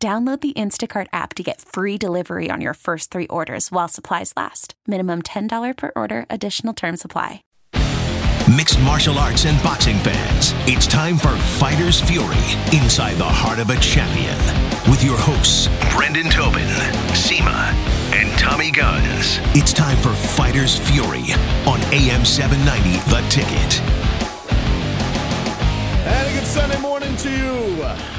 Download the Instacart app to get free delivery on your first three orders while supplies last. Minimum $10 per order, additional term supply. Mixed martial arts and boxing fans, it's time for Fighter's Fury Inside the Heart of a Champion. With your hosts, Brendan Tobin, Seema, and Tommy Guns. It's time for Fighter's Fury on AM 790, The Ticket. And a good Sunday morning to you.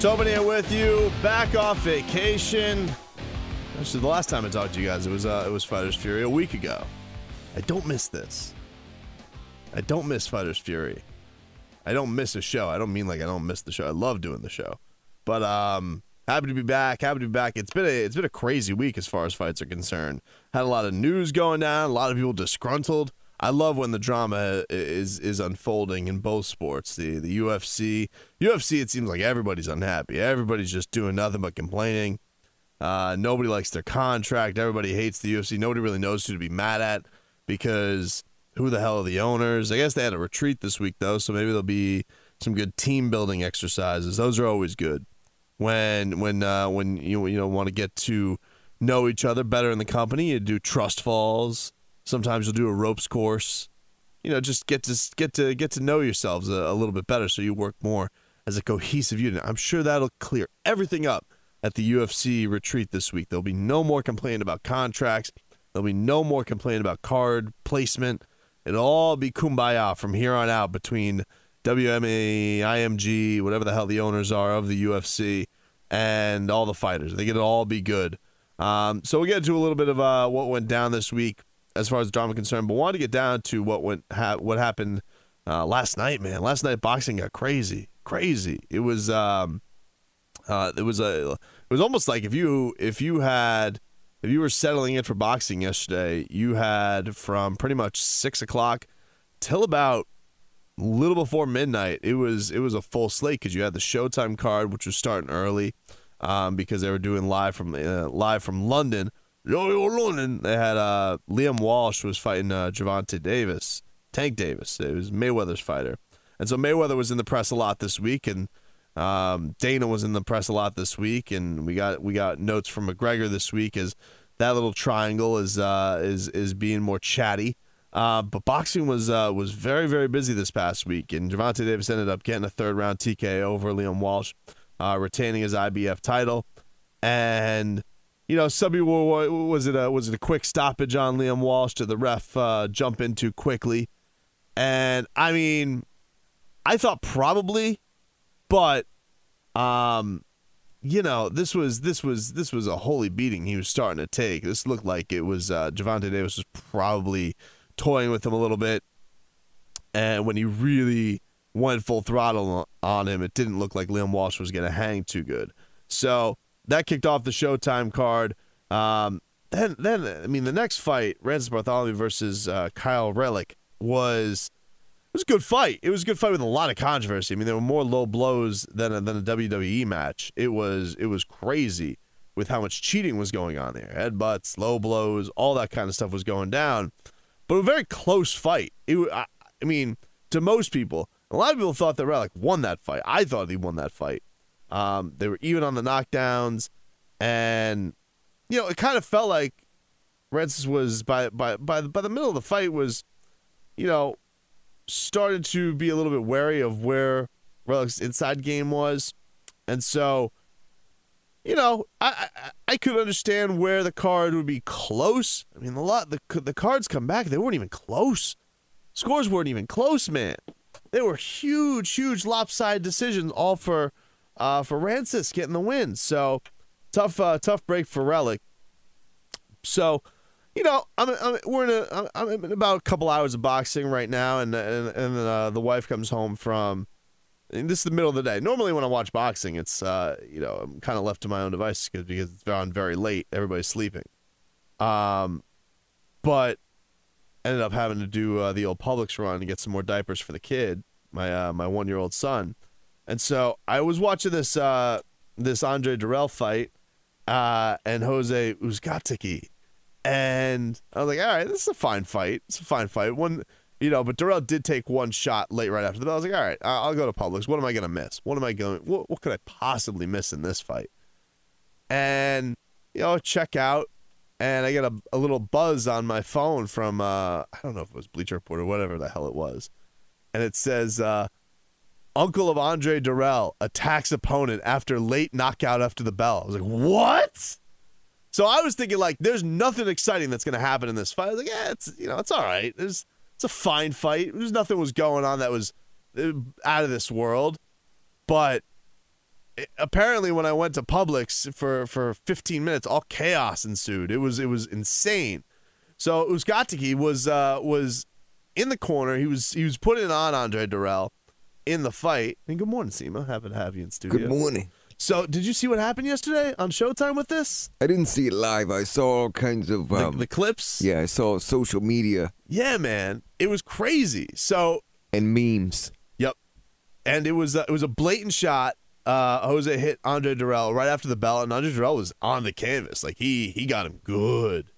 Tobin here with you, back off vacation. Actually, the last time I talked to you guys, it was uh, it was Fighters Fury a week ago. I don't miss this. I don't miss Fighters Fury. I don't miss a show. I don't mean like I don't miss the show. I love doing the show, but um, happy to be back. Happy to be back. It's been a it's been a crazy week as far as fights are concerned. Had a lot of news going down. A lot of people disgruntled. I love when the drama is is unfolding in both sports. The the UFC, UFC. It seems like everybody's unhappy. Everybody's just doing nothing but complaining. Uh, nobody likes their contract. Everybody hates the UFC. Nobody really knows who to be mad at because who the hell are the owners? I guess they had a retreat this week though, so maybe there'll be some good team building exercises. Those are always good when when uh, when you you know want to get to know each other better in the company. You do trust falls Sometimes you'll do a ropes course. You know, just get to get to get to know yourselves a, a little bit better, so you work more as a cohesive unit. I'm sure that'll clear everything up at the UFC retreat this week. There'll be no more complaining about contracts. There'll be no more complaining about card placement. It'll all be kumbaya from here on out between WME, IMG, whatever the hell the owners are of the UFC, and all the fighters. They get it all be good. Um, so we'll get into a little bit of uh, what went down this week as far as drama concerned, but wanted to get down to what went ha- what happened uh, last night. Man, last night boxing got crazy, crazy. It was um, uh, it was a it was almost like if you if you had if you were settling in for boxing yesterday, you had from pretty much six o'clock till about a little before midnight. It was it was a full slate because you had the Showtime card, which was starting early um, because they were doing live from uh, live from London London. They had uh, Liam Walsh was fighting uh, Gervonta Davis, Tank Davis. It was Mayweather's fighter, and so Mayweather was in the press a lot this week, and um, Dana was in the press a lot this week, and we got we got notes from McGregor this week as that little triangle is uh, is is being more chatty. Uh, but boxing was uh, was very very busy this past week, and Gervonta Davis ended up getting a third round TKO over Liam Walsh, uh, retaining his IBF title, and you know, some people was it a was it a quick stoppage on Liam Walsh to the ref uh, jump in too quickly, and I mean, I thought probably, but um, you know, this was this was this was a holy beating he was starting to take. This looked like it was uh, Gervonta Davis was probably toying with him a little bit, and when he really went full throttle on him, it didn't look like Liam Walsh was going to hang too good. So that kicked off the Showtime card. Um, then, then I mean, the next fight, Rances Barthelemy versus uh, Kyle Relikh, was it was a good fight. It was a good fight with a lot of controversy. I mean, there were more low blows than a, than a WWE match. It was it was crazy with how much cheating was going on there. Headbutts, low blows, all that kind of stuff was going down. But a very close fight. It, I, I mean, to most people, a lot of people thought that Relikh won that fight. I thought he won that fight. Um, they were even on the knockdowns, and you know it kind of felt like Rances was by by by the, by the middle of the fight was, you know, started to be a little bit wary of where Relikh's inside game was, and so. You know, I, I, I could understand where the card would be close. I mean, a lot the the cards come back; they weren't even close. Scores weren't even close, man. They were huge, huge lopsided decisions, all for uh, for Rances getting the win. So tough, uh, tough break for Relikh. So, you know, I'm, I'm we're in a I'm in about a couple hours of boxing right now, and and and uh, the wife comes home from and this is the middle of the day. Normally, when I watch boxing, it's uh, you know I'm kind of left to my own devices because because it's on very late. Everybody's sleeping. Um, but ended up having to do uh, the old Publix run to get some more diapers for the kid, my uh, my one year old son, and so I was watching this uh, this Andre Dirrell fight, uh, and Jose Uzcategui, and I was like, all right, this is a fine fight. It's a fine fight. One, you know, but Dirrell did take one shot late right after the bell. I was like, all right, I'll go to Publix. What am I gonna miss? What am I going? What, what could I possibly miss in this fight? And you know, check out, and I get a, a little buzz on my phone from uh, I don't know if it was Bleacher Report or whatever the hell it was, and it says. Uh, Uncle of Andre Dirrell attacks opponent after late knockout after the bell. I was like, what? So I was thinking like, there's nothing exciting that's gonna happen in this fight. I was like, yeah, it's you know, it's all right. There's it's a fine fight. There's nothing was going on that was uh, out of this world. But it- apparently, when I went to Publix for for 15 minutes, all chaos ensued. It was it was insane. So Uzcategui was uh, was in the corner. He was he was putting it on Andre Dirrell in the fight. And good morning, Seema. Happy to have you in studio. Good morning. So, did you see what happened yesterday on Showtime with this? I didn't see it live. I saw all kinds of The, um, the clips? yeah. I saw social media Yeah, man. It was crazy. So, and memes. yep. And it was uh, it was a blatant shot. Uh, Jose hit Andre Dirrell right after the bell, and Andre Dirrell was on the canvas. Like he he got him good.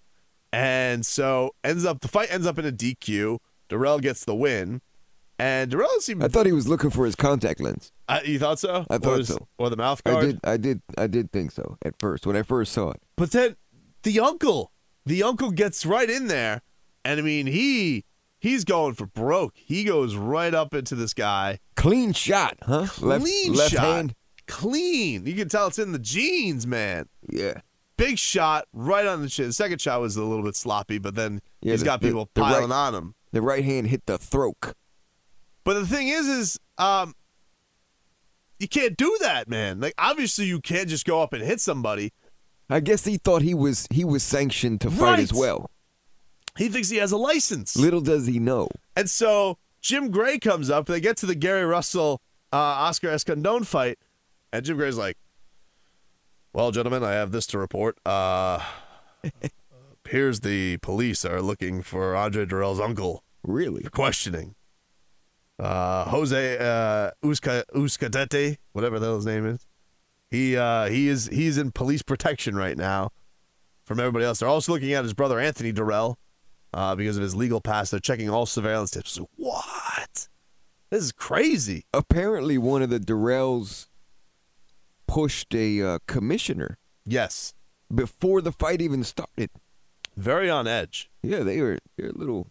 And so ends up the fight ends up in a DQ. Dirrell gets the win. And Dirrell seemed I thought he was looking for his contact lens. uh, you thought so? I Or thought his- so. Or the mouth guard. I did. I did. I did think so at first when I first saw it. But then the uncle, the uncle gets right in there, and I mean he he's going for broke. He goes right up into this guy, Clean shot, huh? clean left shot, hand. clean. You can tell it's in the genes, man. Yeah. Big shot right on the chin. The second shot was a little bit sloppy, but then Yeah, he's the- got the- people the piling right- on him. The right hand hit the throat. But the thing is, is um, you can't do that, man. Like obviously you can't just go up and hit somebody. I guess he thought he was he was sanctioned to fight as well. He thinks he has a license. Little does he know. And so Jim Gray comes up. They get to the Gary Russell uh, Oscar Escandón fight, and Jim Gray's like, "Well, gentlemen, I have this to report. Uh, appears the police are looking for Andre Dirrell's uncle Really? for questioning. Uh, Jose uh, Uzca, Uzcadete, whatever the hell his name is, he uh, he is he's in police protection right now from everybody else. They're also looking at his brother Anthony Dirrell uh, because of his legal past. They're checking all surveillance tips. What? This is crazy. Apparently, one of the Dirrells pushed a uh, commissioner Yes, before the fight even started. very on edge. Yeah, they were they're a little.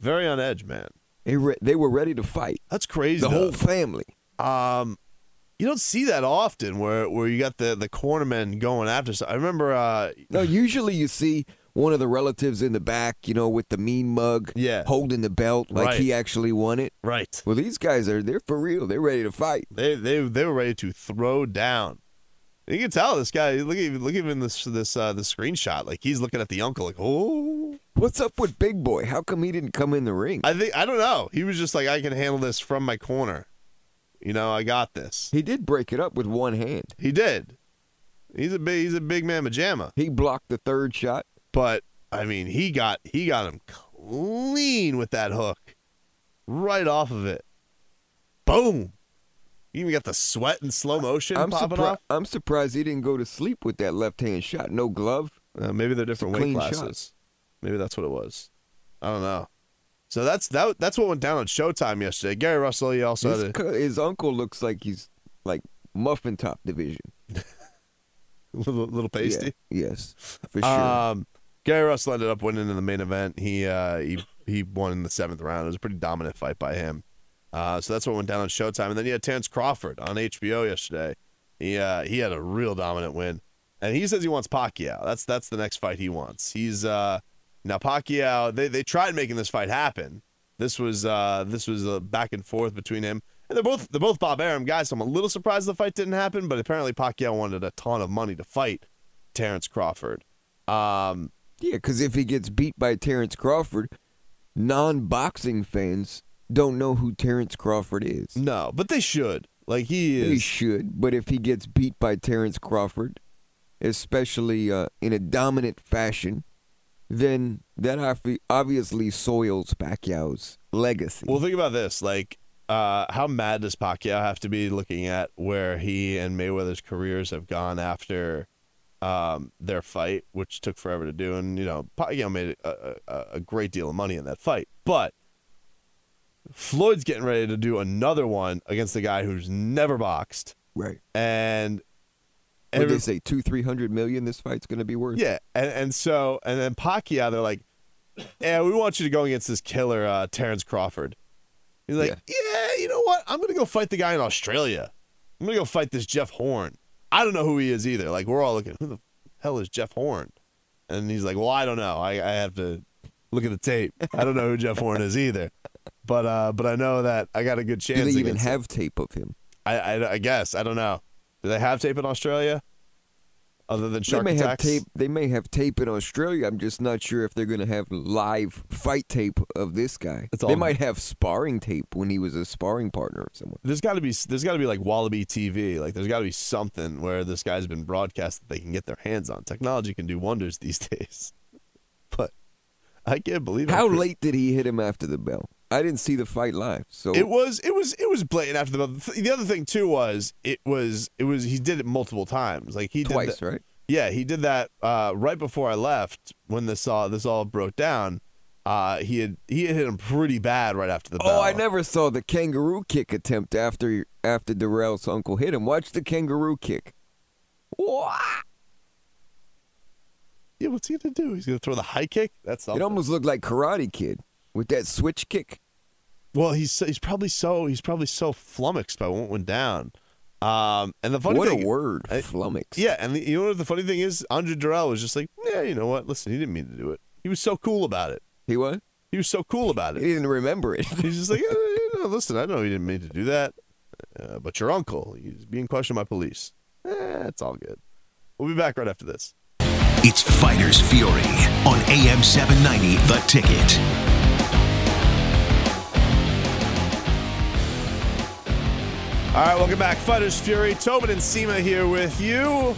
Very on edge, man. They re- they were ready to fight. That's crazy. The though. whole family. Um, you don't see that often where where you got the the cornermen going after. So I remember. Uh, No, usually you see one of the relatives in the back, you know, with the mean mug, Yeah. holding the belt like Right. he actually won it. right. Well, these guys are they're for real. They're ready to fight. They they they were ready to throw down. You can tell this guy. Look at look even this this uh, the screenshot. Like he's looking at the uncle. Like oh, What's up with Big Boy? How come he didn't come in the ring? I think I don't know. He was just like I can handle this from my corner. You know, I got this. he did break it up with one hand. He did. He's a big he's a big man pajama. He blocked the third shot. But I mean, he got he got him clean with that hook, right off of it. Boom. You even got the sweat in slow motion I'm, popping surpri- off. I'm surprised he didn't go to sleep with that left hand shot. No glove. Uh, maybe they're different weight clean shot. classes. Maybe that's what it was. I don't know. So that's that. That's what went down on Showtime yesterday. Gary Russell. He also His, had a, his uncle looks like he's like muffin top division. little, little pasty. Yeah, yes, for sure. Um, Gary Russell ended up winning in the main event. He uh, he he won in the seventh round. It was a pretty dominant fight by him. Uh, so that's what went down on Showtime. And then you had Terrence Crawford on HBO yesterday. He uh, he had a real dominant win, and he says he wants Pacquiao. That's that's the next fight he wants. He's uh, now Pacquiao. They they tried making this fight happen. This was uh, this was a back and forth between him. And they're both they're both Bob Arum guys, so I'm a little surprised the fight didn't happen. But apparently Pacquiao wanted a ton of money to fight Terrence Crawford. Um, yeah, because if he gets beat by Terrence Crawford, non-boxing fans don't know who Terrence Crawford is. No, but they should. Like he is. He should, but if he gets beat by Terrence Crawford, especially uh, in a dominant fashion, then that obvi- obviously soils Pacquiao's legacy. Well, think about this. Like, uh, how mad does Pacquiao have to be looking at where he and Mayweather's careers have gone after um, their fight, which took forever to do? And, you know, Pacquiao made a, a, a great deal of money in that fight. But Floyd's getting ready to do another one against a guy who's never boxed. right. And every- they say, two, three hundred million this fight's going to be worth? Yeah, and and so and then Pacquiao, they're like, "Yeah, we want you to go against this killer, uh, Terrence Crawford." He's like, yeah. you know what? I'm gonna go fight the guy in Australia. I'm gonna go fight this Jeff Horn. I don't know who he is either. Like we're all looking, who the hell is Jeff Horn? And he's like, well, I don't know. I, I have to look at the tape. I don't know who Jeff Horn is either. But uh, but I know that I got a good chance. Do they even against him. have tape of him? I, I I guess I don't know. Do they have tape in Australia? Other than shark they may attacks? have tape. They may have tape in Australia. I'm just not sure if they're going to have live fight tape of this guy. They all- might have sparring tape when he was a sparring partner of someone. There's got to be there's got to be like Wallaby TV. Like there's got to be something where this guy's been broadcast that they can get their hands on. Technology can do wonders these days. But I can't believe How late did he hit him after the bell? I didn't see the fight live, so It was it was it was blatant after the the other thing too was it was it was he did it multiple times. Like he twice, did that, right? Yeah, he did that uh, right before I left when this all this all broke down. Uh, he had he had hit him pretty bad right after the bell. Oh, I never saw the kangaroo kick attempt after after Dirrell's uncle hit him. Watch the kangaroo kick. Wah! Yeah, what's he gonna do? He's gonna throw the high kick. That's It almost looked like Karate Kid with that switch kick. Well, he's he's probably so he's probably so flummoxed by what went down. Um, and the funny what thing, a word, I- flummoxed. yeah, and the, you know what the funny thing is, Andre Dirrell was just like, yeah, you know what? Listen, he didn't mean to do it. He was so cool about it. He was. He was so cool about it. He didn't remember it. He's just like, eh, you know, listen, I know he didn't mean to do that, uh, but your uncle, he's being questioned by police. Eh, it's all good. We'll be back right after this. It's Fighters Fury on AM 790 The Ticket. All right, welcome back, Fighters Fury. Tobin and Seema here with you.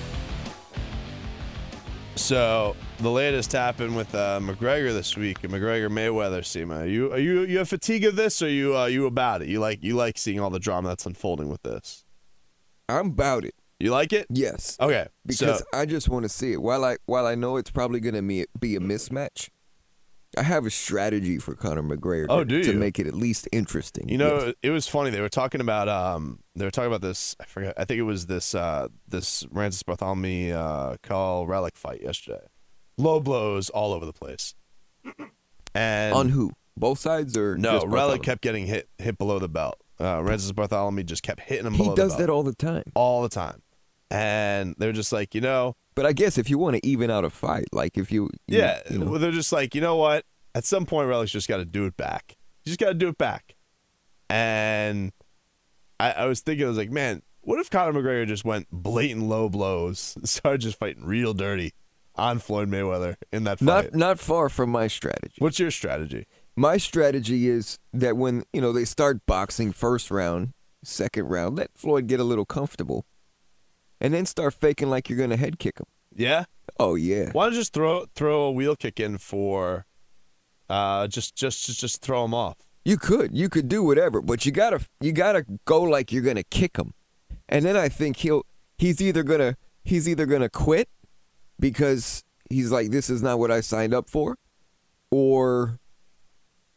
So the latest happened with uh, McGregor this week, and McGregor Mayweather. Seema, are you are you you have fatigue of this, or you uh, you about it? You like you like seeing all the drama that's unfolding with this? I'm about it. You like it? Yes. Okay, Because so I just want to see it. While I while I know it's probably going to be, be a mismatch, I have a strategy for Conor McGregor Oh, to, do to make it at least interesting. You know, Yes. it was funny. They were talking about um, they were talking about this. I forget. I think it was this uh, this Francis Barthelemy uh, Carl Relikh fight yesterday. Low blows all over the place. And on who? Both sides or no, just Relikh kept getting hit hit below the belt. Uh, Francis Barthelemy just kept hitting him He does that all the time. all the time. And they're just like, you know, But I guess if you want to even out a fight, like if you, you yeah, you know, well, they're just like, you know what? At some point, Relikh's just got to do it back. You just got to do it back. And I, I was thinking, I was like, man, what if Conor McGregor just went blatant low blows, started just fighting real dirty on Floyd Mayweather in that fight? not not far from my strategy. What's your strategy? My strategy is that when you know they start boxing first round, second round, let Floyd get a little comfortable, and then start faking like you're gonna head kick him. Yeah. Oh yeah. Why don't you just throw throw a wheel kick in for, uh, just just just just throw him off? You could, you could do whatever, but you gotta, you gotta go like you're gonna kick him, and then I think he'll, he's either gonna, he's either gonna quit because he's like, this is not what I signed up for, or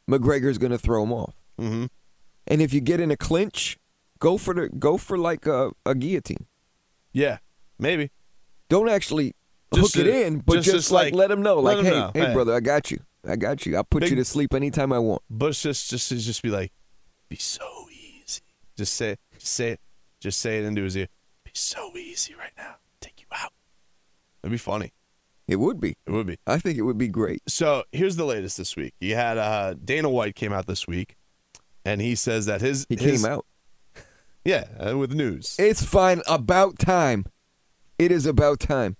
McGregor's gonna throw him off. Mm-hmm. And if you get in a clinch, go for the, go for like a, a guillotine. Yeah, maybe. Don't actually Just hook it in, but just- just, like, like- let him know, like, hey, know, hey, hey. brother, I got you, I got you. I'll put Big- you to sleep anytime I want. But it's just just just be like, be so easy. Just say. Just say it. Just say it into his ear. Be so easy right now. Take you out. It'd be funny. It would be. It would be. I think it would be great. So here's the latest this week. You had uh, Dana White came out this week, and he says that his He his- came out. Yeah, uh, with news. It's fine. About time. It is about time.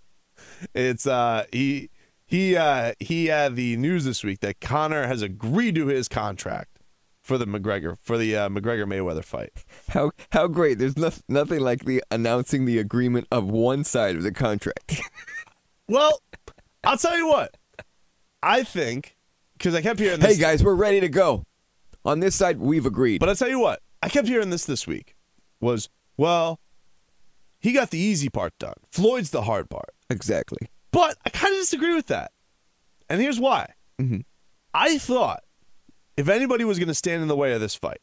It's uh he he uh he had the news this week that Conor has agreed to his contract for the McGregor for the uh, McGregor Mayweather fight. How how great! There's no, nothing like the announcing the agreement of one side of the contract. Well, I'll tell you what. I think because I kept hearing This, hey guys, we're ready to go. On this side, we've agreed. But I'll tell you what. I kept hearing this this week. Was well, he got the easy part done. Floyd's the hard part. exactly. But I kind of disagree with that. And here's why. Mhm. I thought if anybody was going to stand in the way of this fight,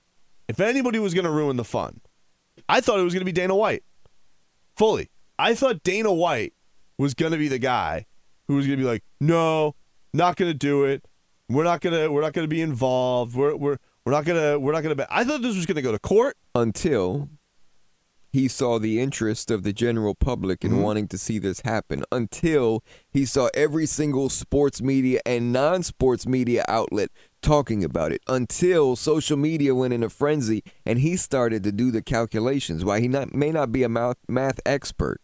if anybody was going to ruin the fun, I thought it was going to be Dana White. Fully. I thought Dana White was going to be the guy who was going to be like, "No, not going to do it. We're not going to we're not going to be involved. We're we're we're not going to we're not going to I thought this was going to go to court. Until he saw the interest of the general public in mm-hmm. wanting to see this happen. Until he saw every single sports media and non-sports media outlet talking about it. Until social media went in a frenzy and he started to do the calculations. While he not, may not be a math, math expert,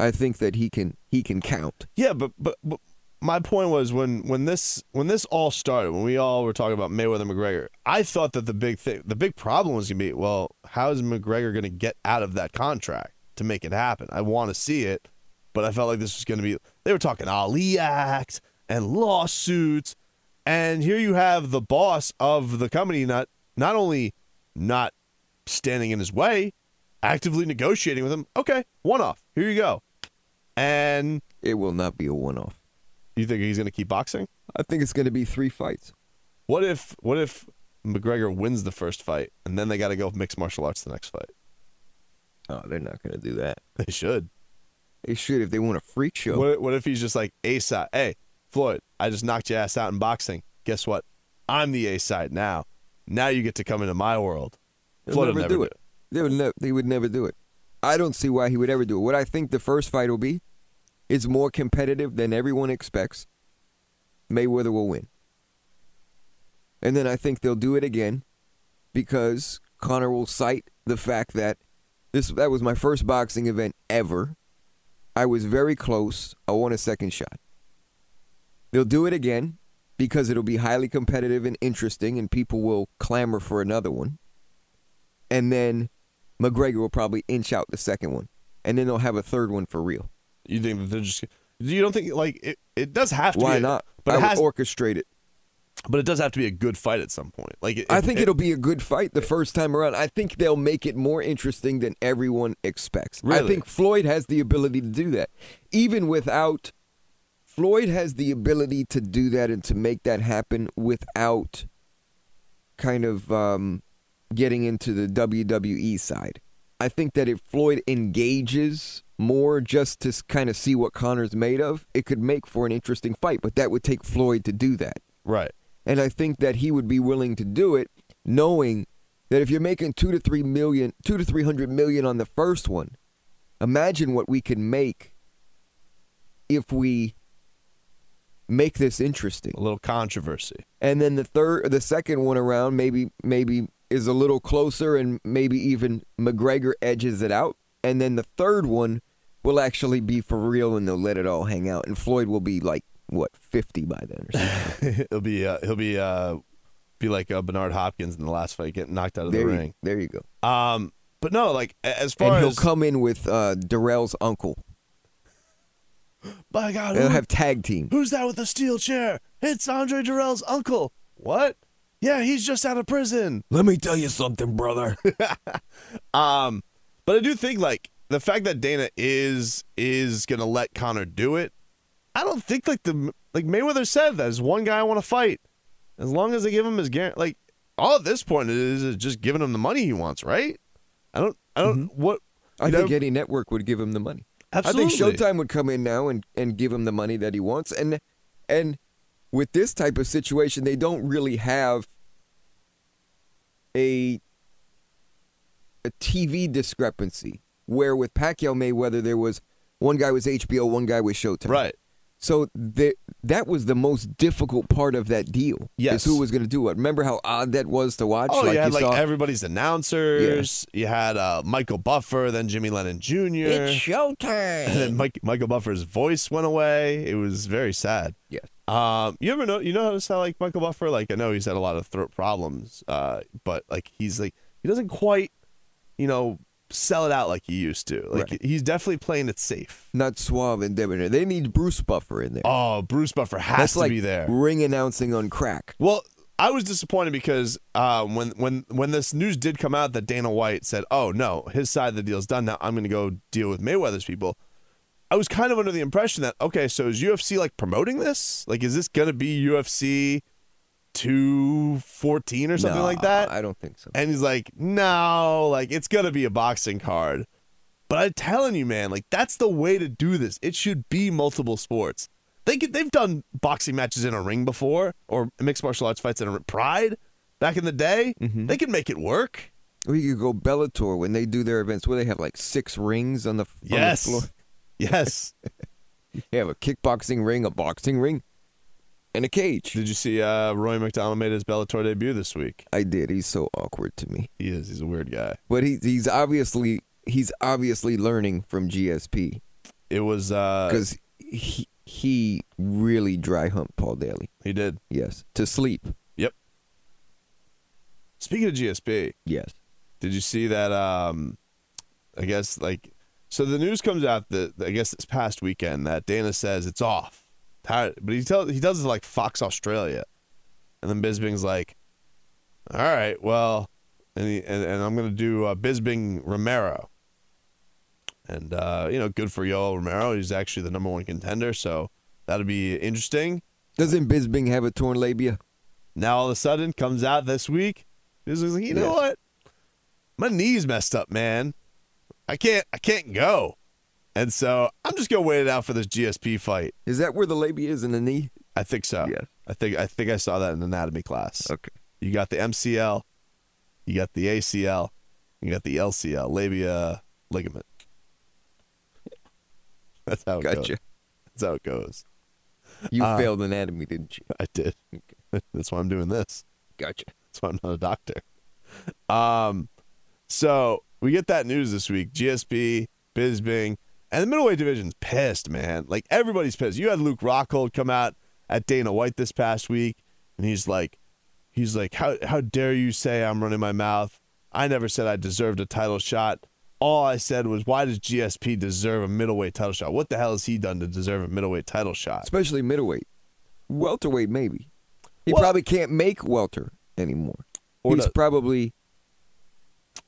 I think that he can he can count. Yeah, but, but but my point was when when this when this all started, when we all were talking about Mayweather McGregor, I thought that the big thing, the big problem was gonna be, well, how is McGregor gonna get out of that contract to make it happen? I want to see it, but I felt like this was gonna be. They were talking Ali Act and lawsuits, and here you have the boss of the company not not only not standing in his way, actively negotiating with him. Okay, one off. Here you go. And It will not be a one-off. You think he's going to keep boxing? I think it's going to be three fights. What if what if McGregor wins the first fight and then they got to go mixed martial arts the next fight? Oh, they're not going to do that. They should. They should if they want a freak show. What, what if he's just like A side? Hey, Floyd, I just knocked your ass out in boxing. Guess what? I'm the A side now. Now you get to come into my world. They'll Floyd will never do it. They would never. They would never do it. I don't see why he would ever do it. What I think the first fight will be is more competitive than everyone expects. Mayweather will win, and then I think they'll do it again because Conor will cite the fact that this that was my first boxing event ever. I was very close. I won a second shot. They'll do it again because it'll be highly competitive and interesting, and people will clamor for another one. And then McGregor will probably inch out the second one, and then they'll have a third one for real. You think that they're just? You don't think like it? It does have to. Why be a- not? But I it would has. orchestrate it. but it does have to be a good fight at some point. Like I think if- it'll be a good fight the first time around. I think they'll make it more interesting than everyone expects. I think Floyd has the ability to do that. Even without Floyd has the ability to do that and to make that happen without kind of um, getting into the WWE side. I think that if Floyd engages more just to kind of see what Conor's made of, it could make for an interesting fight, but that would take Floyd to do that. right. And I think that he would be willing to do it, knowing that if you're making two to three million, two to three hundred million on the first one, imagine what we can make if we make this interesting. A little controversy. And then the third, the second one around, maybe maybe is a little closer, and maybe even McGregor edges it out. And then the third one will actually be for real, and they'll let it all hang out. And Floyd will be like what fifty by then, or something. he'll be uh, he'll be uh, be like uh, Bernard Hopkins in the last fight, getting knocked out of there the you, ring. there you go. Um, but no, like as far as and he'll as come in with uh, Dirrell's uncle. by God, They'll who- have tag team. who's that with the steel chair? It's Andre Dirrell's uncle. What? Yeah, he's just out of prison. Let me tell you something, brother. Um, but I do think like the fact that Dana is is gonna let Conor do it. I don't think like the like Mayweather said there's one guy I want to fight. As long as they give him his guarantee, like all at this point is is just giving him the money he wants, right? I don't, I don't. Mm-hmm. What I think any Network would give him the money. Absolutely. I think Showtime would come in now and, and give him the money that he wants. And and with this type of situation, they don't really have a a TV discrepancy. Where with Pacquiao Mayweather, there was one guy was HBO, one guy was Showtime. right. So the, that was the most difficult part of that deal. Yes. Is who was going to do what. Remember how odd that was to watch? Oh, like you had like saw, everybody's announcers. You had uh, Michael Buffer, then Jimmy Lennon Jr. It's and showtime. then Mike, Michael Buffer's voice went away. It was very sad. Yes. Um, you ever know? You notice how to sell like Michael Buffer? Like I know he's had a lot of throat problems. Uh, but like he's like he doesn't quite, you know, sell it out like he used to. Like Right. he's definitely playing it safe. Not suave and debonair. They need Bruce Buffer in there. Oh, Bruce Buffer has That's to like be there. ring announcing on crack. Well, I was disappointed because uh, when when when this news did come out that Dana White said, "Oh no, his side of the deal's done now. I'm going to go deal with Mayweather's people." I was kind of under the impression that okay, so is UFC like promoting this? Like, is this going to be UFC 214 or something No, like that? I don't think so. And he's like, no, like it's gonna be a boxing card. But I'm telling you, man, like that's the way to do this. It should be multiple sports. They could, they've done boxing matches in a ring before, or mixed martial arts fights in a Pride back in the day. Mm-hmm. They could make it work. Or you could go Bellator when they do their events where they have like six rings on the, on the Yes, floor. yes. They have a kickboxing ring, a boxing ring, and a cage. Did you see uh, Rory MacDonald made his Bellator debut this week? I did. He's so awkward to me. He is. He's a weird guy. But he's he's obviously he's obviously learning from GSP It was. uh because he he really dry humped Paul Daly. He did. Yes, to sleep. Yep. Speaking of GSP, Yes. Did you see that? Um, I guess like so the news comes out that I guess this past weekend that Dana says it's off, Tired- but he tells he does it like Fox Australia, and then Bisping's like, all right, well, and he, and, and I'm gonna do uh, Bisping Romero, and uh, you know, good for Yoel Romero. He's actually the number one contender, so that'll be interesting. Doesn't Bisbing have a torn labia? Now all of a sudden comes out this week. Bisping's like, you know what? My knee's messed up, man. I can't I can't go. And so I'm just gonna wait it out for this GSP fight. Is that where the labia is in the knee? I think so. Yes. I think I think I saw that in anatomy class. Okay. You got the MCL, you got the ACL, you got the LCL, labia ligament. That's how it goes. Gotcha. That's how it goes. You Uh, failed anatomy, didn't you? I did. That's why I'm doing this. Gotcha. That's why I'm not a doctor. Um, so we get that news this week. GSP, Bisping, and the middleweight division's pissed, man. Like everybody's pissed. You had Luke Rockhold come out at Dana White this past week, and he's like, he's like, how how dare you say I'm running my mouth? I never said I deserved a title shot. All I said was, why does GSP deserve a middleweight title shot? What the hell has he done to deserve a middleweight title shot? Especially middleweight. Welterweight, maybe. He Well- probably can't make welter anymore. Or He's the- probably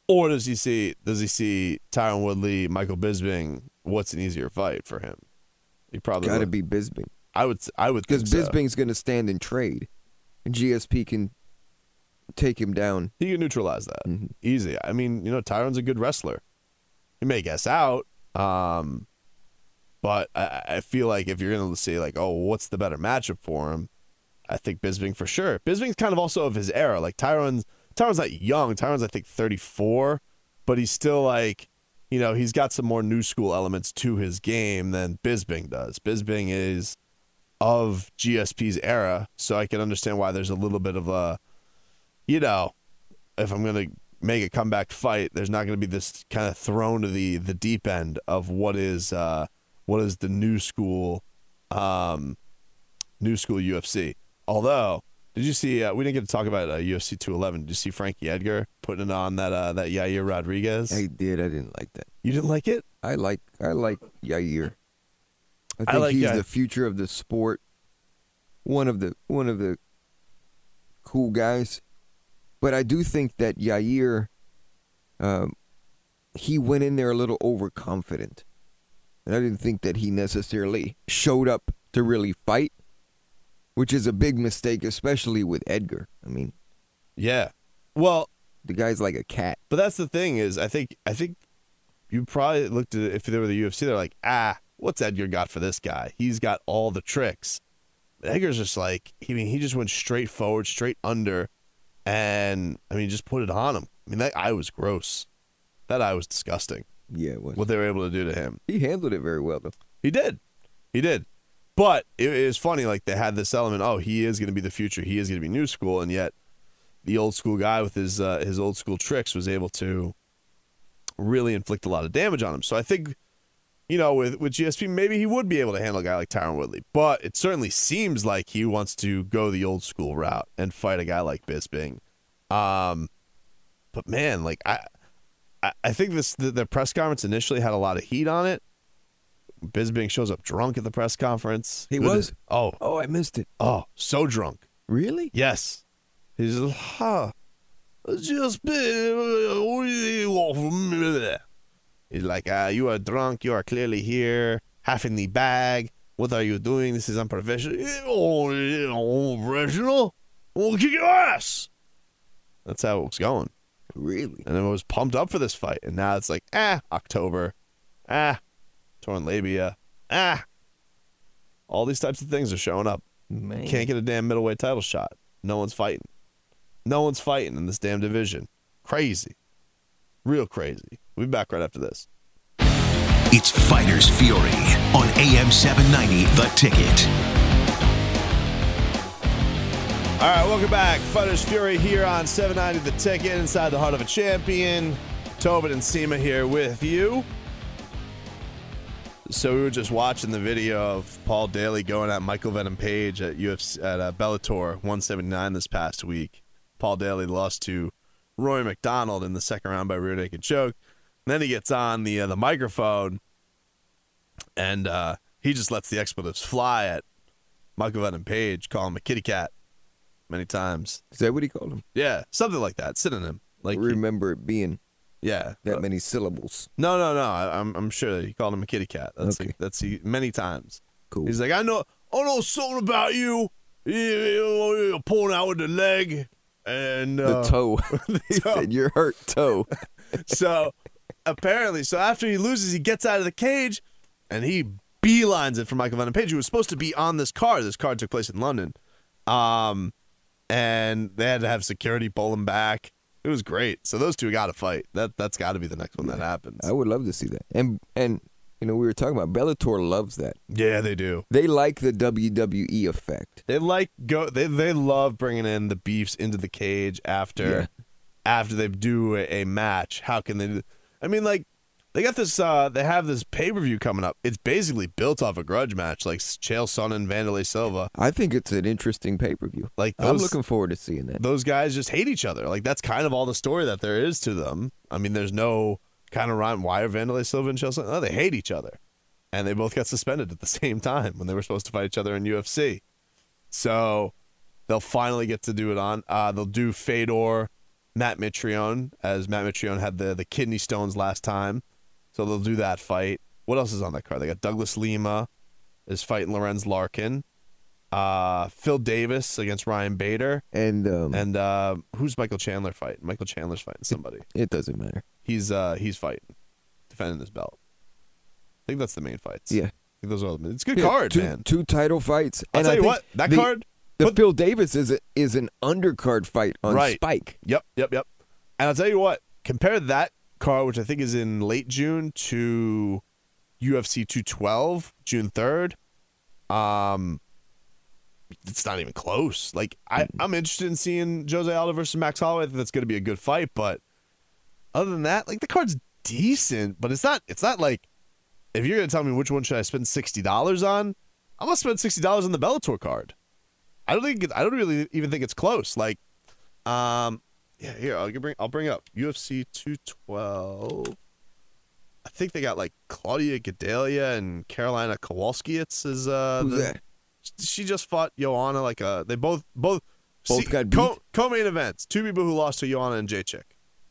Or does he see does he see Tyron Woodley, Michael Bisping? What's an easier fight for him? He probably got to be Bisping I would. I would because think so. Bisping's going to stand and trade, and GSP can take him down. He can neutralize that Mhm. easy. I mean, you know, Tyron's a good wrestler. He may guess out, um, but I, I feel like if you're gonna say like, oh, what's the better matchup for him? I think Bisbing for sure. Bisping's kind of also of his era. Like Tyron's Tyron's not young. Tyron's I think 34, but he's still like, you know, he's got some more new school elements to his game than Bisping does. Bisping is of GSP's era, so I can understand why there's a little bit of a, you know, if I'm gonna make a comeback fight, there's not gonna be this kind of thrown to the the deep end of what is uh what is the new school, um, new school UFC. Although, did you see? Uh, we didn't get to talk about uh, UFC 211. Did you see Frankie Edgar putting it on that uh, that Yair Rodriguez? I did. I didn't like that. you didn't like it? I like I like Yair. I I think like he's Yair. the future of the sport. One of the one of the cool guys, but I do think that Yair, um, he went in there a little overconfident, and I didn't think that he necessarily showed up to really fight, which is a big mistake, especially with Edgar. I mean, Yeah. Well, the guy's like a cat. But that's the thing is, I think I think you probably looked at it if they were the UFC. They're like, ah, what's Edgar got for this guy? He's got all the tricks. Edgar's just like, I mean, he just went straight forward, straight under, and I mean, just put it on him. I mean, that eye was gross. That eye was disgusting. Yeah, it was. What they were able to do to him. he handled it very well though. He did, he did. But it is funny, like they had this element. Oh, he is going to be the future. He is going to be new school, and yet the old school guy with his uh, his old school tricks was able to really inflict a lot of damage on him. So I think, you know, with with GSP, maybe he would be able to handle a guy like Tyron Woodley. But it certainly seems like he wants to go the old school route and fight a guy like Bisping. Um, but man, like I, I, I think this the, the press conference initially had a lot of heat on it. Bisping shows up drunk at the press conference. He was? oh, Oh, I missed it. oh, so drunk. Really? Yes. He's like, huh. Just been. What do you want from me? He's like, uh, you are drunk. You are clearly here, half in the bag. What are you doing? This is unprofessional. Oh, unprofessional. We'll kick your ass. That's how it was going. Really? And I was pumped up for this fight. And now it's like, ah, October. Ah, torn labia. Ah. All these types of things are showing up. Man. Can't get a damn middleweight title shot. No one's fighting. No one's fighting in this damn division. Crazy. Real crazy. We'll be back right after this. It's Fighters Fury on AM 790 The Ticket. All right, welcome back. Fighters Fury here on 790 The Ticket inside the heart of a champion. Tobin and Seema here with you. So we were just watching the video of Paul Daly going at Michael Venom Page at UFC at uh, Bellator 179 this past week. Paul Daly lost to Rory MacDonald in the second round by rear naked choke. And then he gets on the uh, the microphone and uh, he just lets the expletives fly at Michael Venom Page, call him a kitty cat many times. Is that what he called him? Yeah, something like that. Synonym. Like remember it being yeah. that Uh, many syllables. no, no, no. I, I'm I'm sure he called him a kitty cat. That's Okay. that's he many times. Cool. He's like, I know, I know something about you. You- you- You're pulling out with the leg, and the uh, toe. he toe. said, "You're hurt toe." so apparently, so after he loses, he gets out of the cage, and he beelines it for Michael Venom Page, who was supposed to be on this card. This card took place in London, um, and they had to have security pull him back. It was great. So those two got to fight. That that's got to be the next one that happens. I would love to see that. And and you know we were talking about Bellator loves that. Yeah, they do. They like the WWE effect. They like go. They they love bringing in the beefs into the cage after Yeah. after they do a, a match. How can they? do I mean, like they got this. uh They have this pay per view coming up. It's basically built off a grudge match, like Chael Sonnen, and Vanderlei Silva. I think it's an interesting pay per view. Like I'm looking forward to seeing that. Those guys just hate each other. Like that's kind of all the story that there is to them. I mean, there's no kind of rhyme. Why are Vanderlei Silva and Chael Sonnen? No, they hate each other, and they both got suspended at the same time when they were supposed to fight each other in UFC. So they'll finally get to do it on. Uh, they'll do Fedor, Matt Mitrione, as Matt Mitrione had the the kidney stones last time. So they'll do that fight. What else is on that card? They got Douglas Lima is fighting Lorenz Larkin. Uh, Phil Davis against Ryan Bader. And um, And uh, who's Michael Chandler fighting? Michael Chandler's fighting somebody. it doesn't matter. He's uh he's fighting, defending his belt. I think that's the main fights. Yeah. I think those are the. It's a good Yeah, card, two, man. Two title fights. I'll and tell I you what, that the, card. The put- Phil Davis is a, is an undercard fight on Right. Spike. Yep, yep, yep. And I'll tell you what. Compare that card, which I think is in late June, to UFC 212, June 3rd. Um, it's not even close. Like I, I'm interested in seeing Jose Aldo versus Max Holloway. I think that's going to be a good fight. But other than that, like the card's decent, but it's not. It's not like if you're going to tell me which one should I spend sixty dollars on, I'm gonna spend sixty dollars on the Bellator card. I don't think. It, I don't really even think it's close. Like, um, yeah, here I'll bring. I'll bring up UFC 212. I think they got like Claudia Gadelha and Carolina Kowalski. It's is uh, Who's the- that? she just fought Joanna. Like uh, they both both Both got beat? co co-main events. Two people who lost to Joanna and Jacek.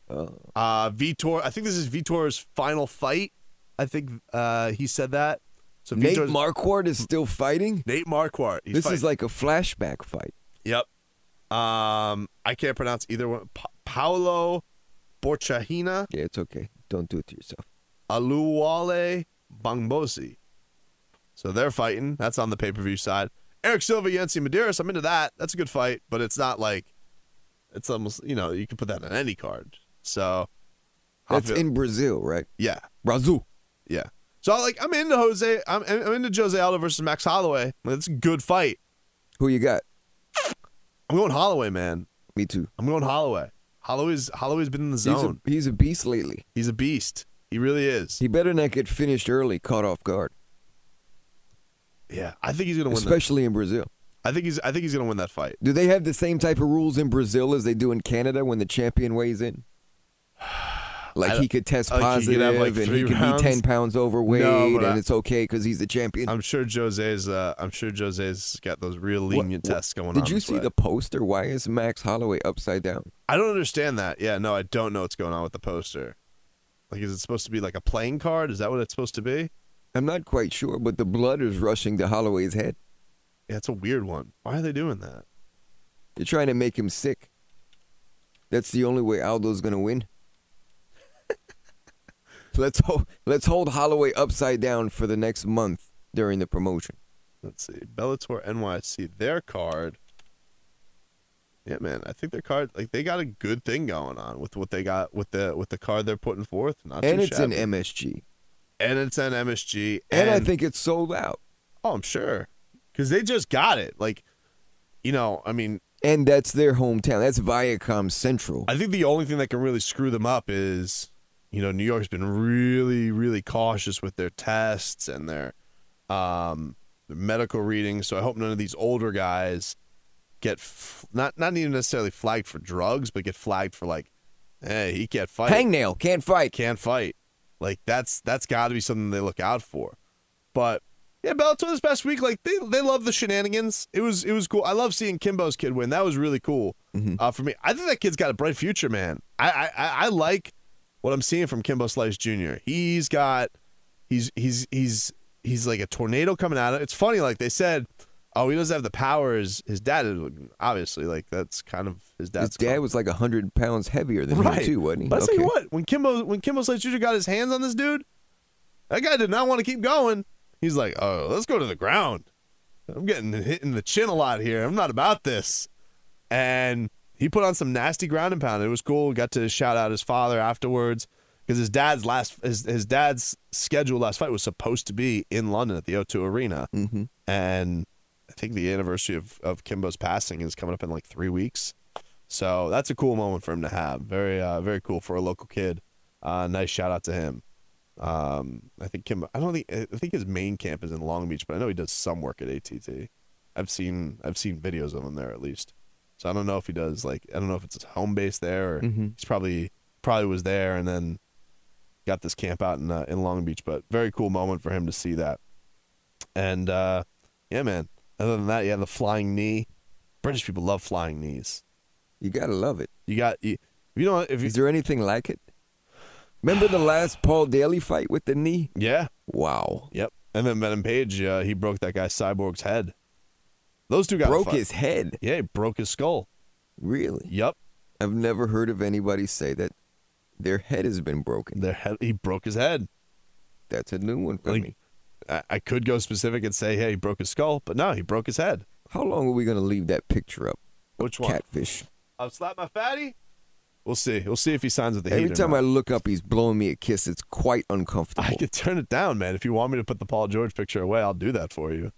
Oh. Uh, Vitor. I think this is Vitor's final fight. I think uh, he said that. So Nate Vitor's- Marquardt is still fighting. Nate Marquardt. This is like a flashback fight. Yep. Um, I can't pronounce either one. Pa- Paolo Borchahina, Yeah, it's okay. Don't do it to yourself. Aluwale Bangbosi. So they're fighting. That's on the pay per view side. Erick Silva, Yancy Medeiros. I'm into that. That's a good fight, but it's not like it's almost you know you can put that on any card. So That's in Brazil, right? yeah, Brazil. yeah. So like I'm into Jose. I'm, I'm into Jose Aldo versus Max Holloway. It's a good fight. Who you got? I'm going Holloway, man. Me too. I'm going Holloway. Holloway's Holloway's been in the He's a, zone. he's a beast lately. He's a beast. He really is. He better not get finished early, caught off guard, Yeah, I think he's gonna win. That. especially in Brazil. I think he's. I think he's gonna win that fight. Do they have the same type of rules in Brazil as they do in Canada when the champion weighs in? Like I he could test like he positive could have, like, and he could rounds? be ten pounds overweight No, and I- it's okay because he's the champion. I'm sure Jose's. Uh, I'm sure Jose's got those real lenient what- tests going on. Did you see way. the poster? Why is Max Holloway upside down? I don't understand that. Yeah, no, I don't know what's going on with the poster. Like, is it supposed to be like a playing card? Is that what it's supposed to be? I'm not quite sure, but the blood is rushing to Holloway's head. Yeah, it's a weird one. Why are they doing that? They're trying to make him sick. That's the only way Aldo's gonna win. Let's hold let's hold Holloway upside down for the next month during the promotion. Let's see. Bellator NYC, their card. Yeah, man, I think their card like they got a good thing going on with what they got with the with the card they're putting forth. Not and it's an. MSG. and it's an MSG, And, I think it's sold out. oh, I'm sure because they just got it. Like, you know, I mean, And that's their hometown. That's Viacom Central. I think the only thing that can really screw them up is, you know, New York's been really, really cautious with their tests and their um, their medical readings. So I hope none of these older guys get f- not not even necessarily flagged for drugs, but get flagged for like, hey, he can't fight, Hangnail can't fight. can't fight. Like that's that's got to be something they look out for. But yeah, Bellator this past week, like they they love the shenanigans. It was it was cool. I love seeing Kimbo's kid win. That was really cool uh, for me. I think that kid's got a bright future, man. I, I I like what I'm seeing from Kimbo Slice Jr. He's got he's he's he's he's like a tornado coming at it. It's funny, like they said, oh, he doesn't have the powers. His dad is obviously like that's kind of his dad's. His dad was like hundred pounds heavier than right him too, wasn't he? But I tell you what, when Kimbo when Kimbo Slice Jr. got his hands on this dude, that guy did not want to keep going. He's like, oh, let's go to the ground. I'm getting hit in the chin a lot here. I'm not about this. And he put on some nasty ground and pound. It was cool. Got to shout out his father afterwards because his dad's last his, his dad's scheduled last fight was supposed to be in London at the O2 Arena, Mhm. and I think the anniversary of of Kimbo's passing is coming up in like three weeks. So that's a cool moment for him to have. Very uh, very cool for a local kid. Uh, nice shout out to him. Um, I think Kimbo. I don't think I think his main camp is in Long Beach, but I know he does some work at ATT. I've seen I've seen videos of him there at least. So I don't know if he does like I don't know if it's his home base there or Mhm. he's probably probably was there and then got this camp out in uh, in Long Beach. But very cool moment for him to see that. And uh, yeah, man. Other than that, yeah, the flying knee. British people love flying knees. You gotta love it. You got you, if you know if you Is there anything like it? Remember the last Paul Daley fight with the knee? yeah Wow. yep. And then Venom Page, uh, he broke that guy Cyborg's head. Those two got Broke his head. Yeah, he broke his skull. Really? Yep, I've never heard of anybody say that their head has been broken. their head. He broke his head. That's a new one for Like, me. I, I could go specific and say, hey, he broke his skull, but no, he broke his head. How long are we gonna leave that picture up? Which one? Catfish. I'll slap my fatty. We'll see. We'll see if he signs with the Every time. I look up, he's blowing me a kiss. It's quite uncomfortable. I could turn it down, man. If you want me to put the Paul George picture away, I'll do that for you.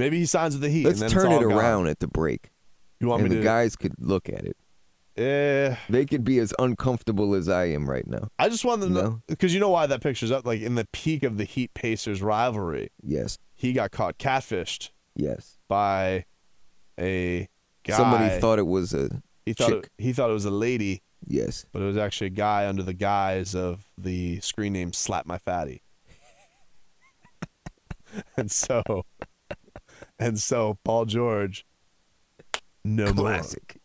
Maybe he signs with the Heat. Let's and then it's turn it all gone. around at the break, You want and me the to? guys could look at it. Eh, They could be as uncomfortable as I am right now. I just wanted to know because you know why that picture's up. Like in the peak of the Heat Pacers rivalry, Yes, he got caught catfished yes. by a guy. Somebody thought it was a he thought it, he thought it was a lady, yes. but it was actually a guy under the guise of the screen name "Slap My Fatty." and so, and so, Paul George, no more. Classic.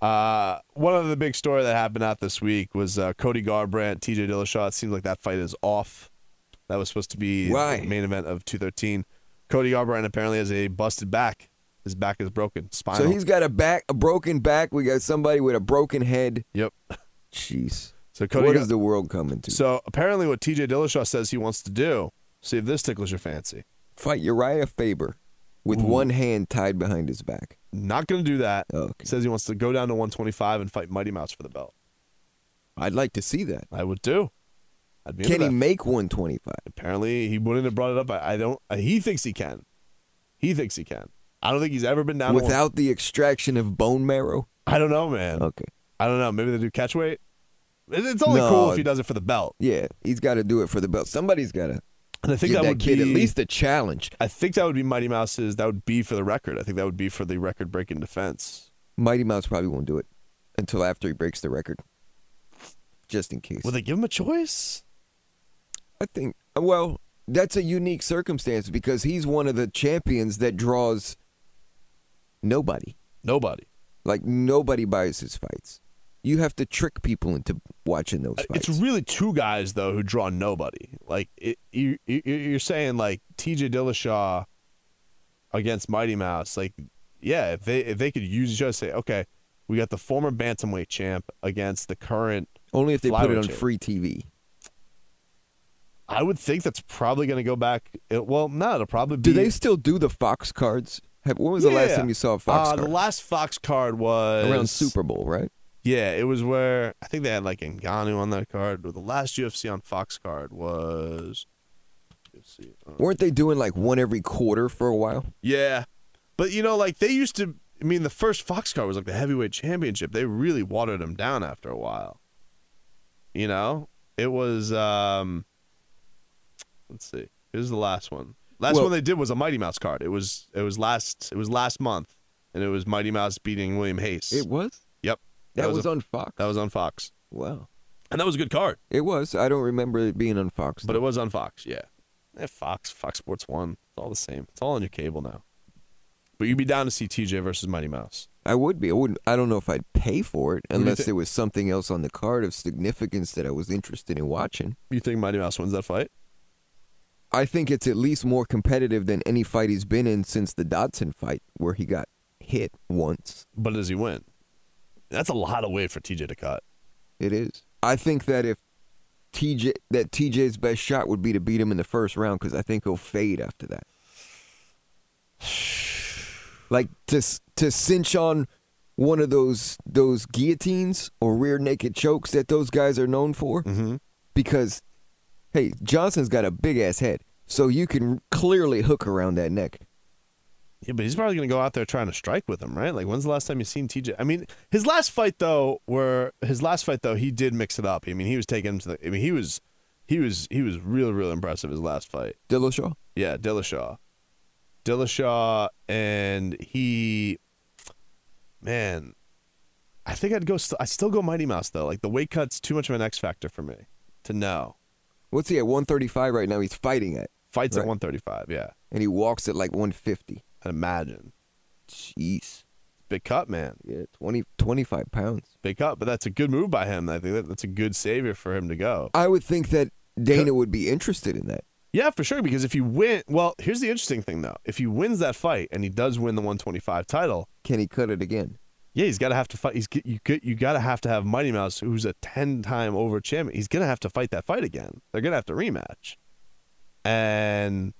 Uh, one of the big story that happened out this week was uh, Cody Garbrandt, TJ Dillashaw. It seems like that fight is off. That was supposed to be Why? the main event of 213. Cody Garbrandt apparently has a busted back. His back is broken, spinal. So he's got a back, a broken back. We got somebody with a broken head. yep. Jeez. So Cody. what Gar- is the world coming to? so apparently, what TJ Dillashaw says he wants to do. See if this tickles your fancy. Fight Urijah Faber with Ooh. one hand tied behind his back. Not going to do that. Oh, Okay. Says he wants to go down to 125 and fight Mighty Mouse for the belt. I'd like to see that. I would do. I'd be Can he make 125? Apparently, he wouldn't have brought it up. I, I don't. uh, He thinks he can. He thinks he can. I don't think he's ever been down Without the extraction of bone marrow? I don't know, man. Okay. I don't know. Maybe they do catch weight. It's only No. cool if he does it for the belt. Yeah, he's got to do it for the belt. Somebody's got to And I think give that, that, would kid be at least a challenge. I think that would be Mighty Mouse's. That would be for the record. I think that would be for the record-breaking defense. Mighty Mouse probably won't do it until after he breaks the record, just in case. Will they give him a choice? I think, well, that's a unique circumstance because he's one of the champions that draws nobody. Nobody. Like, nobody buys his fights. You have to trick people into watching those fights. It's really two guys though who draw nobody. Like it, you, you, you're saying like T.J. Dillashaw against Mighty Mouse. Like, yeah, if they if they could use each other, say, okay, we got the former bantamweight champ against the current. Only if they put it on champ. free TV. I would think that's probably going to go back. It, well, no, it'll probably be. Do they still do the Fox cards? Have, when was the last time you saw a Fox Uh, card? the last Fox card was Around Super Bowl, right? Yeah, it was where I think they had like Ngannou on that card. Or the last UFC on Fox card was. UFC, uh, Weren't they doing like one every quarter for a while? Yeah, but you know, like they used to. I mean, the first Fox card was like the heavyweight championship. They really watered them down after a while. You know, it was. um Let's see. Here's the last one. Last Well- one they did was a Mighty Mouse card. It was. It was last. It was last month, and it was Mighty Mouse beating Wilson Reis. It was. Yep. That, was was, a- on Fox. That was on Fox, wow. and that was a good card. It was. I don't remember it being on Fox. But it was on Fox, yeah. Yeah, Fox, Fox Sports One. It's all the same. It's all on your cable now. But you'd be down to see TJ versus Mighty Mouse. I would be. I wouldn't. I don't know if I'd pay for it unless thi- there was something else on the card of significance that I was interested in watching. You think Mighty Mouse wins that fight? I think it's at least more competitive than any fight he's been in since the Dodson fight, where he got hit once. But does he win? That's a lot of weight for TJ to cut. It is. I think that if TJ that TJ's best shot would be to beat him in the first round because I think he'll fade after that. Like to to cinch on one of those those guillotines or rear naked chokes that those guys are known for, Mm-hmm. because hey, Johnson's got a big ass head, so you can clearly hook around that neck. Yeah, but he's probably going to go out there trying to strike with him, right? Like, when's the last time you seen TJ? I mean, his last fight though, where his last fight though, he did mix it up. I mean, he was taking him to the. I mean, he was, he was, he was real, real impressive his last fight. Dillashaw. Yeah, Dillashaw. Dillashaw, and he, man, I think I'd go. St- I still go Mighty Mouse though. Like the weight cut's too much of an X factor for me to know. What's he at 135 right now? He's fighting at, Fights at 135. Yeah, and he walks at like 150. Imagine Jeez. big cut, man, Yeah, 20, 25 pounds. big cut. But that's a good move by him. I think that, that's a good savior for him to go. I would think that Dana would be interested in that. Yeah, for sure. Because if you win, well, here's the interesting thing though. If he wins that fight and he does win the 125 title, Can he cut it again? Yeah, he's got to have to fight. He's you you got to have to have Mighty Mouse, who's a ten time over champion. He's gonna have to fight that fight again. They're gonna have to rematch. And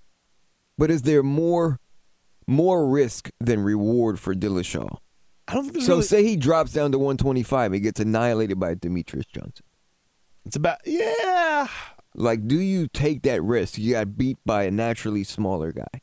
But is there more more risk than reward for Dillashaw? I don't think So really, say he drops down to 125, he gets annihilated by Demetrious Johnson. it's about yeah. Like, do you take that risk? You got beat by a naturally smaller guy.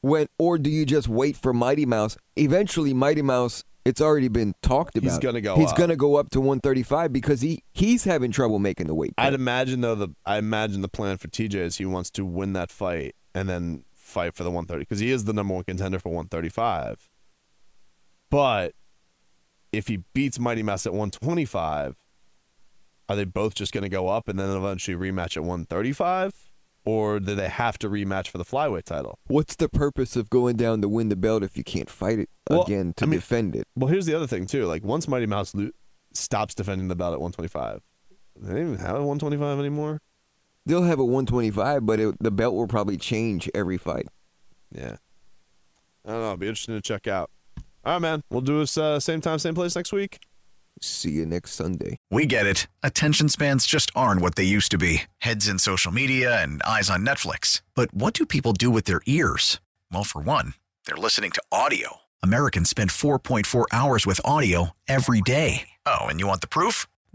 When or do you just wait for Mighty Mouse? Eventually, Mighty Mouse. It's already been talked about. He's gonna go He's up. gonna go up to 135 because he he's having trouble making the weight. cut. I'd imagine though the I imagine the plan for TJ is he wants to win that fight and then fight for the 130 because he is the number one contender for 135. But if he beats Mighty Mouse at 125, are they both just going to go up and then eventually rematch at 135, or do they have to rematch for the flyweight title? What's the purpose of going down to win the belt if you can't fight it Well, again to I mean- defend it? Well, here's the other thing too. Like once Mighty Mouse lo- stops defending the belt at 125, they don't even have a 125 anymore. They'll have a 125, but it, the belt will probably change every fight. Yeah. I don't know. It'll be interesting to check out. All right, man. We'll do this uh, same time, same place next week. See you next Sunday. We get it. Attention spans just aren't what they used to be heads in social media and eyes on Netflix. But what do people do with their ears? Well, for one, they're listening to audio. Americans spend 4.4 hours with audio every day. Oh, and you want the proof?